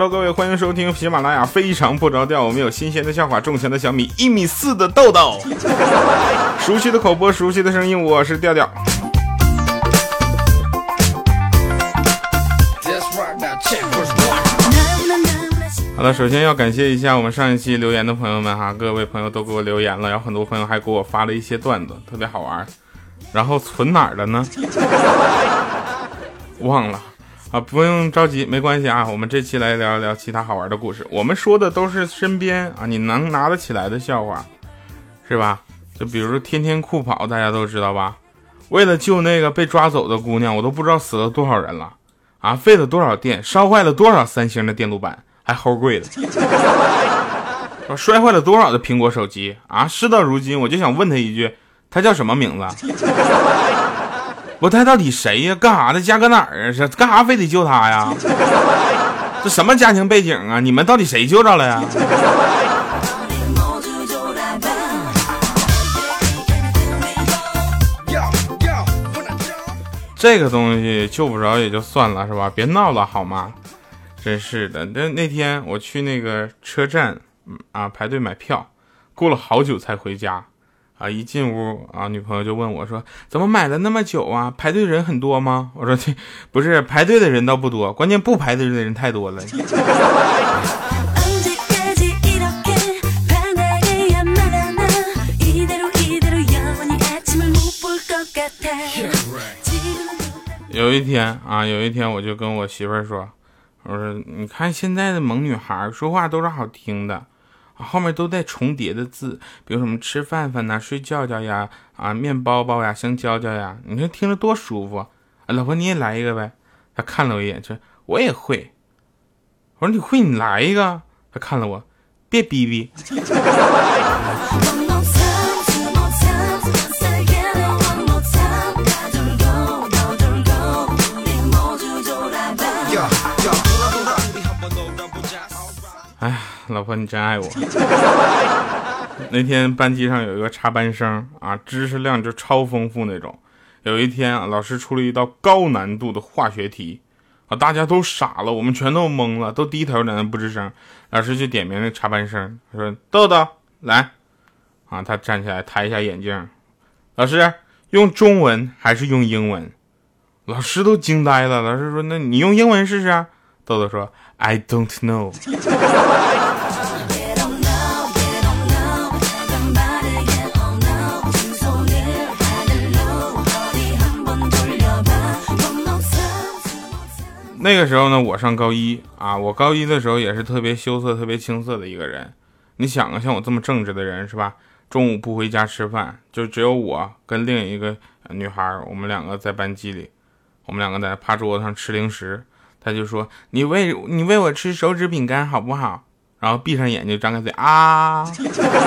Hello，各位，欢迎收听喜马拉雅非常不着调，我们有新鲜的笑话，重钱的小米，一米四的豆豆，熟悉的口播，熟悉的声音，我是调调。好了，首先要感谢一下我们上一期留言的朋友们哈，各位朋友都给我留言了，有很多朋友还给我发了一些段子，特别好玩。然后存哪儿了呢？忘了啊，不用着急，没关系啊。我们这期来聊一聊其他好玩的故事。我们说的都是身边啊，你能拿得起来的笑话，是吧？就比如说天天酷跑，大家都知道吧？为了救那个被抓走的姑娘，我都不知道死了多少人了啊，费了多少电，烧坏了多少三星的电路板。还齁贵的，我摔坏了多少的苹果手机啊！事到如今，我就想问他一句，他叫什么名字？不，他到底谁呀？干啥的？家搁哪儿啊？是干啥非得救他呀？这什么家庭背景啊？你们到底谁救着了呀？这个东西救不着也就算了，是吧？别闹了，好吗？真是的，那那天我去那个车站，啊，排队买票，过了好久才回家，啊，一进屋啊，女朋友就问我说：“怎么买了那么久啊？排队人很多吗？”我说：“这 不是排队的人倒不多，关键不排队的人太多了。” 有一天啊，有一天我就跟我媳妇儿说。我说：“你看现在的萌女孩说话都是好听的，后面都带重叠的字，比如什么吃饭饭呐、睡觉觉呀、啊面包包呀、香蕉蕉呀，你说听着多舒服啊。老婆你也来一个呗。”他看了我一眼，说：“我也会。”我说：“你会，你来一个。”他看了我，别逼逼。老婆，你真爱我。那天班级上有一个插班生啊，知识量就超丰富那种。有一天啊，老师出了一道高难度的化学题啊，大家都傻了，我们全都懵了，都低头在那不吱声。老师就点名那插班生，他说：“豆豆来。”啊，他站起来抬一下眼镜，老师用中文还是用英文？老师都惊呆了。老师说：“那你用英文试试。”豆豆说。I don't know。那个时候呢，我上高一啊，我高一的时候也是特别羞涩、特别青涩的一个人。你想啊，像我这么正直的人是吧？中午不回家吃饭，就只有我跟另一个女孩，我们两个在班级里，我们两个在趴桌子上吃零食。他就说：“你喂你喂我吃手指饼干好不好？”然后闭上眼睛，张开嘴啊！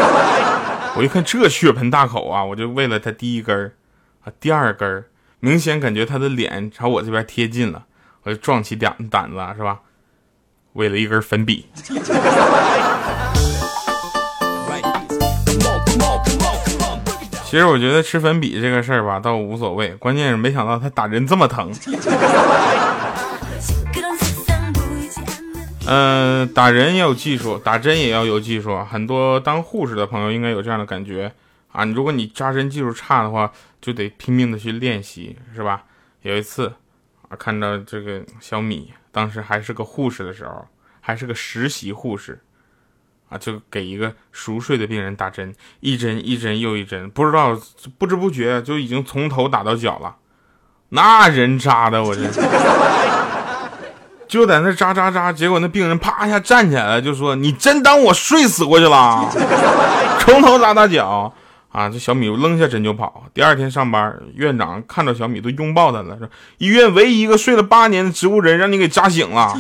我一看这血盆大口啊，我就喂了他第一根儿啊，第二根儿，明显感觉他的脸朝我这边贴近了，我就壮起胆胆子是吧？为了一根粉笔。其实我觉得吃粉笔这个事儿吧，倒无所谓，关键是没想到他打人这么疼。嗯，打人也有技术，打针也要有技术。很多当护士的朋友应该有这样的感觉啊！如果你扎针技术差的话，就得拼命的去练习，是吧？有一次，看到这个小米，当时还是个护士的时候，还是个实习护士啊，就给一个熟睡的病人打针，一针一针又一针，不知道不知不觉就已经从头打到脚了，那人扎的我这。就在那扎扎扎，结果那病人啪一下站起来了，就说：“你真当我睡死过去了？从头扎到脚啊！”这小米扔下针就跑。第二天上班，院长看到小米都拥抱他了，说：“医院唯一一个睡了八年的植物人，让你给扎醒了。”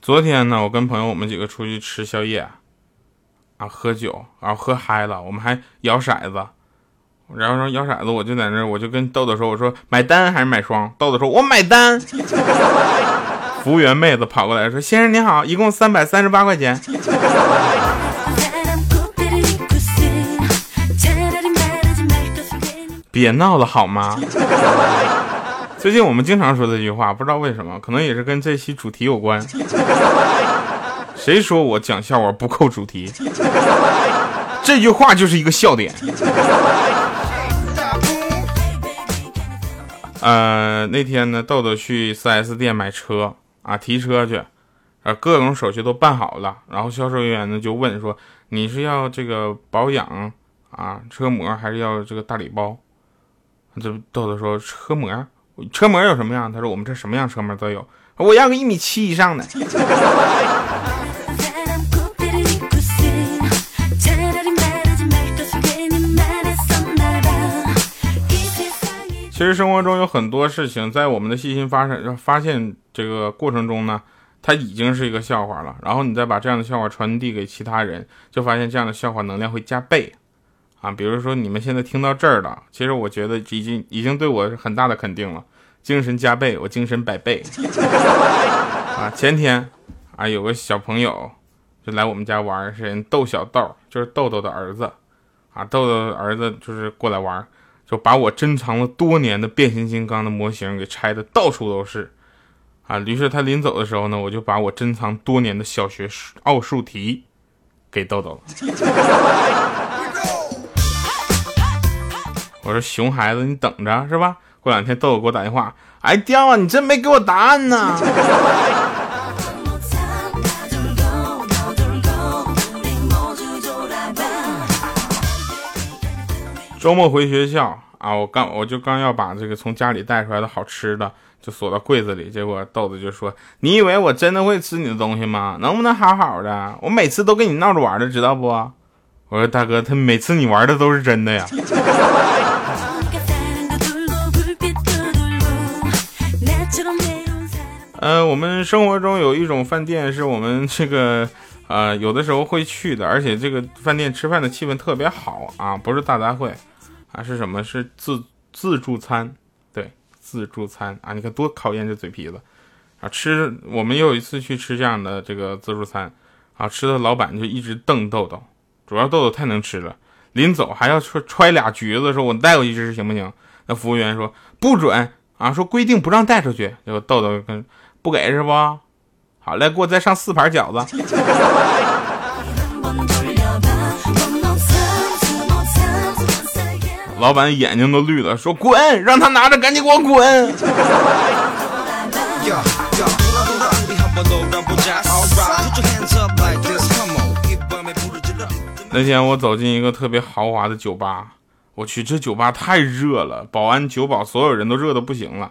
昨天呢，我跟朋友我们几个出去吃宵夜。啊，喝酒，然后喝嗨了，我们还摇骰子，然后说摇骰子，我就在那，我就跟豆豆说，我说买单还是买双？豆豆说，我买单。服务员妹子跑过来说，先生您好，一共三百三十八块钱。别闹了好吗？最近我们经常说这句话，不知道为什么，可能也是跟这期主题有关。谁说我讲笑话不扣主题？这句话就是一个笑点。呃，那天呢，豆豆去 4S 店买车啊，提车去，啊，各种手续都办好了，然后销售人员呢就问说：“你是要这个保养啊，车模还是要这个大礼包？”这豆豆说：“车模，车模有什么样？”他说：“我们这什么样车模都有，我要个一米七以上的。”其实生活中有很多事情，在我们的细心发生发现这个过程中呢，它已经是一个笑话了。然后你再把这样的笑话传递给其他人，就发现这样的笑话能量会加倍啊。比如说你们现在听到这儿了，其实我觉得已经已经对我是很大的肯定了，精神加倍，我精神百倍啊。前天啊，有个小朋友就来我们家玩，是人逗小豆，就是豆豆的儿子啊，豆豆的儿子就是过来玩。就把我珍藏了多年的变形金刚的模型给拆的到处都是，啊！于是他临走的时候呢，我就把我珍藏多年的小学奥数题给豆豆了。我说：“熊孩子，你等着是吧？过两天豆豆给我打电话，哎，雕啊，你真没给我答案呢。”周末回学校啊，我刚我就刚要把这个从家里带出来的好吃的就锁到柜子里，结果豆子就说：“你以为我真的会吃你的东西吗？能不能好好的？我每次都跟你闹着玩的，知道不？”我说：“大哥，他每次你玩的都是真的呀。”呃，我们生活中有一种饭店是我们这个。呃，有的时候会去的，而且这个饭店吃饭的气氛特别好啊，不是大杂烩，啊是什么？是自自助餐，对，自助餐啊，你看多考验这嘴皮子啊！吃，我们有一次去吃这样的这个自助餐，啊，吃的老板就一直瞪豆豆，主要豆豆太能吃了，临走还要揣揣俩橘子，说我带回去吃行不行？那服务员说不准啊，说规定不让带出去，结果豆豆跟不给是不？好嘞，给我再上四盘饺子。老板眼睛都绿了，说滚，让他拿着，赶紧给我滚。那天我走进一个特别豪华的酒吧，我去，这酒吧太热了，保安、酒保所有人都热的不行了。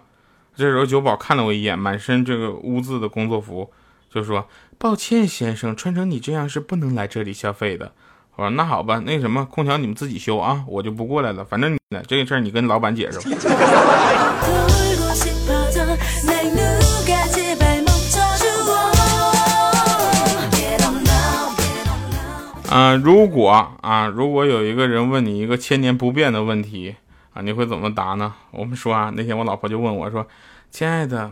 这时候酒保看了我一眼，满身这个污渍的工作服。就说抱歉，先生，穿成你这样是不能来这里消费的。我说那好吧，那什么，空调你们自己修啊，我就不过来了。反正你这个事儿你跟老板解释吧。啊，如果啊，如果有一个人问你一个千年不变的问题啊，你会怎么答呢？我们说啊，那天我老婆就问我说，亲爱的。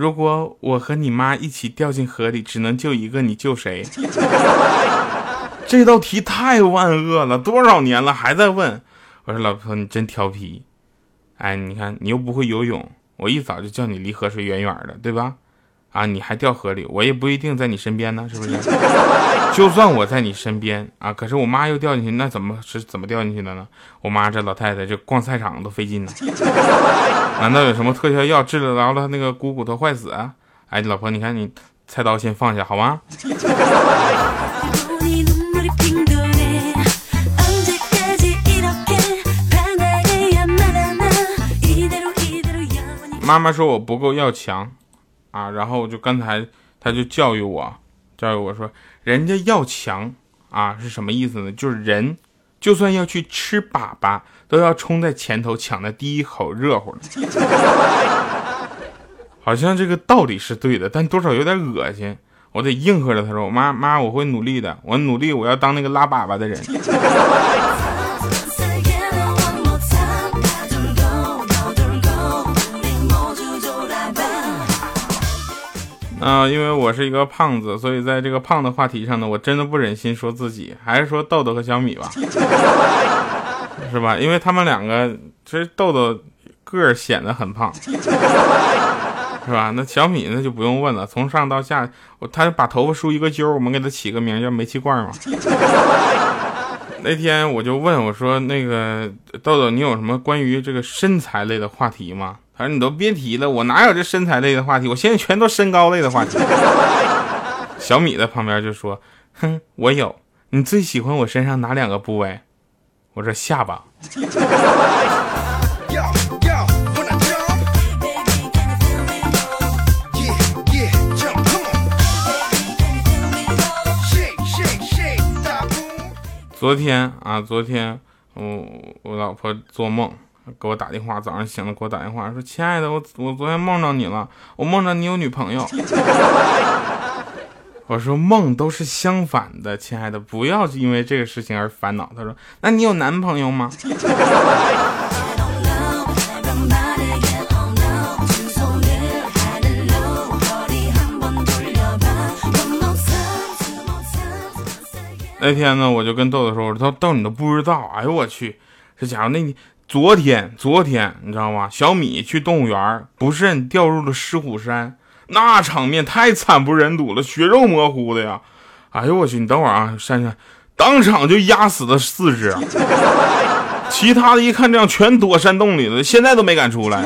如果我和你妈一起掉进河里，只能救一个，你救谁？这道题太万恶了，多少年了还在问。我说老婆，你真调皮。哎，你看你又不会游泳，我一早就叫你离河水远远的，对吧？啊，你还掉河里，我也不一定在你身边呢，是不是？就算我在你身边啊，可是我妈又掉进去，那怎么是怎么掉进去的呢？我妈这老太太就逛菜场都费劲呢。难道有什么特效药治得了了那个股骨头坏死啊？哎，老婆，你看你菜刀先放下好吗？妈妈说我不够要强。啊，然后就刚才他就教育我，教育我说，人家要强啊是什么意思呢？就是人就算要去吃粑粑，都要冲在前头抢的第一口热乎的。好像这个道理是对的，但多少有点恶心。我得应和着他说，妈妈，我会努力的，我努力，我要当那个拉粑粑的人。啊，因为我是一个胖子，所以在这个胖的话题上呢，我真的不忍心说自己，还是说豆豆和小米吧。是吧？因为他们两个其实豆豆个儿显得很胖，是吧？那小米那就不用问了，从上到下，我他把头发梳一个揪，我们给他起个名叫煤气罐嘛。那天我就问我说：“那个豆豆，你有什么关于这个身材类的话题吗？”他说：“你都别提了，我哪有这身材类的话题？我现在全都身高类的话题。”小米在旁边就说：“哼，我有。你最喜欢我身上哪两个部位？”我说：“下巴。”昨天啊，昨天我我老婆做梦给我打电话，早上醒了给我打电话说：“亲爱的，我我昨天梦到你了，我梦到你有女朋友。”我说梦都是相反的，亲爱的，不要因为这个事情而烦恼。他说：“那你有男朋友吗？” 那天呢，我就跟豆豆说：“我说豆豆，你都不知道，哎呦我去，这家伙那你昨天昨天你知道吗？小米去动物园不慎掉入了狮虎山，那场面太惨不忍睹了，血肉模糊的呀！哎呦我去，你等会儿啊，珊珊，当场就压死了四只，其他的一看这样全躲山洞里了，现在都没敢出来。”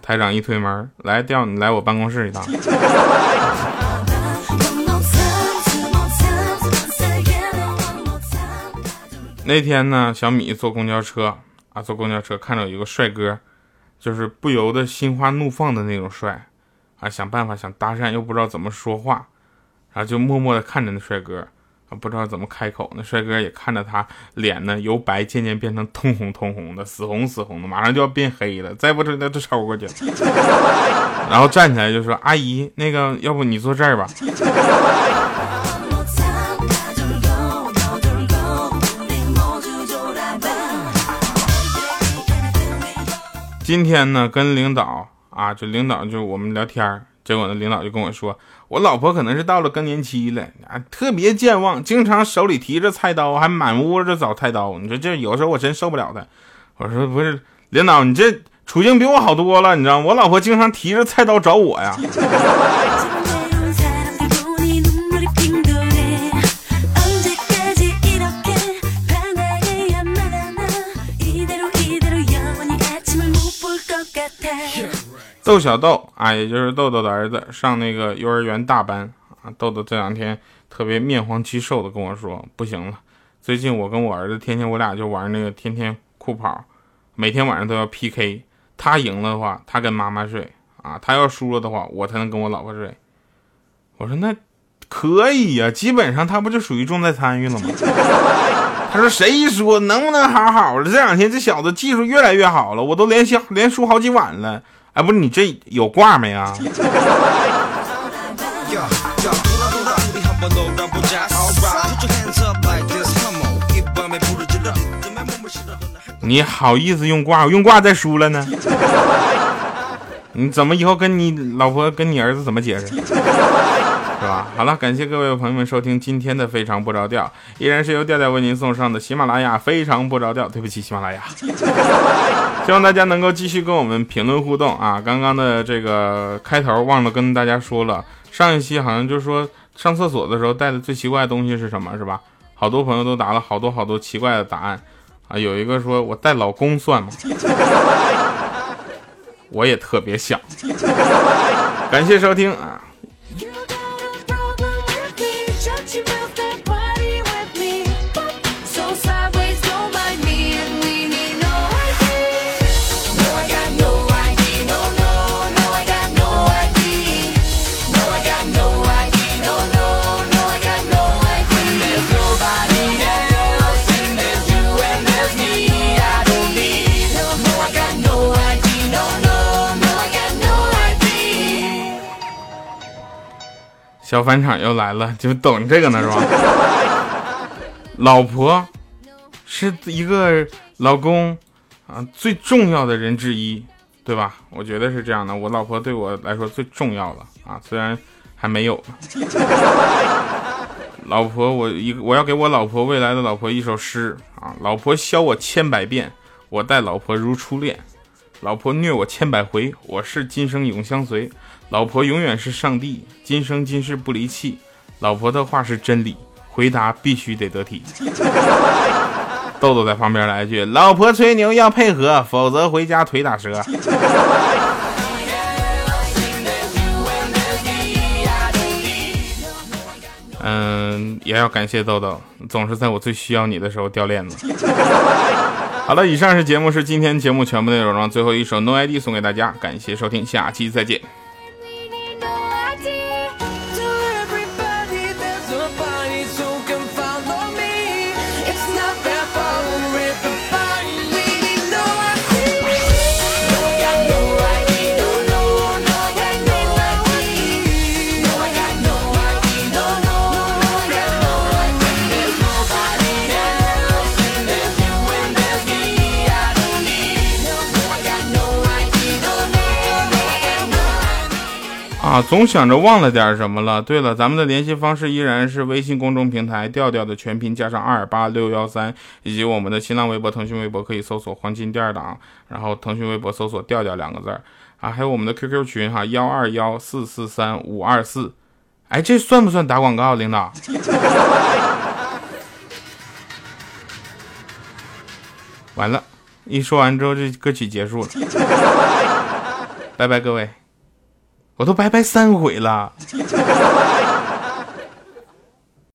台长一推门，来调你来我办公室一趟。那天呢，小米坐公交车啊，坐公交车看到有一个帅哥，就是不由得心花怒放的那种帅啊，想办法想搭讪，又不知道怎么说话，然后就默默的看着那帅哥啊。不知道怎么开口，那帅哥也看着他脸呢，由白渐渐变成通红通红的，死红死红的，马上就要变黑了，再不那就抽过去了。然后站起来就说：“阿姨，那个要不你坐这儿吧。”今天呢，跟领导啊，就领导就我们聊天。结果呢，领导就跟我说，我老婆可能是到了更年期了啊，特别健忘，经常手里提着菜刀，还满屋子找菜刀。你说这有时候我真受不了他。我说不是，领导，你这处境比我好多了，你知道吗我老婆经常提着菜刀找我呀。豆小豆啊，也就是豆豆的儿子，上那个幼儿园大班啊。豆豆这两天特别面黄肌瘦的跟我说：“不行了，最近我跟我儿子天天我俩就玩那个天天酷跑，每天晚上都要 PK。他赢了的话，他跟妈妈睡啊；他要输了的话，我才能跟我老婆睡。”我说：“那可以呀，基本上他不就属于重在参与了吗？” 他说：“谁说能不能好好的？这两天这小子技术越来越好了，我都连续连输好几晚了。”哎，不是你这有挂没啊？你好意思用挂？我用挂再输了呢？你怎么以后跟你老婆、跟你儿子怎么解释？是吧？好了，感谢各位朋友们收听今天的非常不着调，依然是由调调为您送上的喜马拉雅非常不着调。对不起，喜马拉雅，希望大家能够继续跟我们评论互动啊！刚刚的这个开头忘了跟大家说了，上一期好像就是说上厕所的时候带的最奇怪的东西是什么，是吧？好多朋友都答了好多好多奇怪的答案啊！有一个说我带老公算吗？我也特别想。感谢收听啊！小返场又来了，就等这个呢是吧？老婆是一个老公啊最重要的人之一，对吧？我觉得是这样的，我老婆对我来说最重要了啊。虽然还没有。老婆，我一我要给我老婆未来的老婆一首诗啊！老婆削我千百遍，我待老婆如初恋；老婆虐我千百回，我是今生永相随。老婆永远是上帝，今生今世不离弃。老婆的话是真理，回答必须得得体。豆豆在旁边来一句：“老婆吹牛要配合，否则回家腿打折。”嗯，也要感谢豆豆，总是在我最需要你的时候掉链子。好了，以上是节目，是今天节目全部内容了。最后一首 No ID 送给大家，感谢收听，下期再见。啊，总想着忘了点什么了。对了，咱们的联系方式依然是微信公众平台调调的全拼加上二八六幺三，以及我们的新浪微博、腾讯微博可以搜索黄金第二档，然后腾讯微博搜索调调两个字儿啊，还有我们的 QQ 群哈幺二幺四四三五二四，哎，这算不算打广告，领导？完了，一说完之后，这歌曲结束了，拜拜各位。我都拜拜三回了。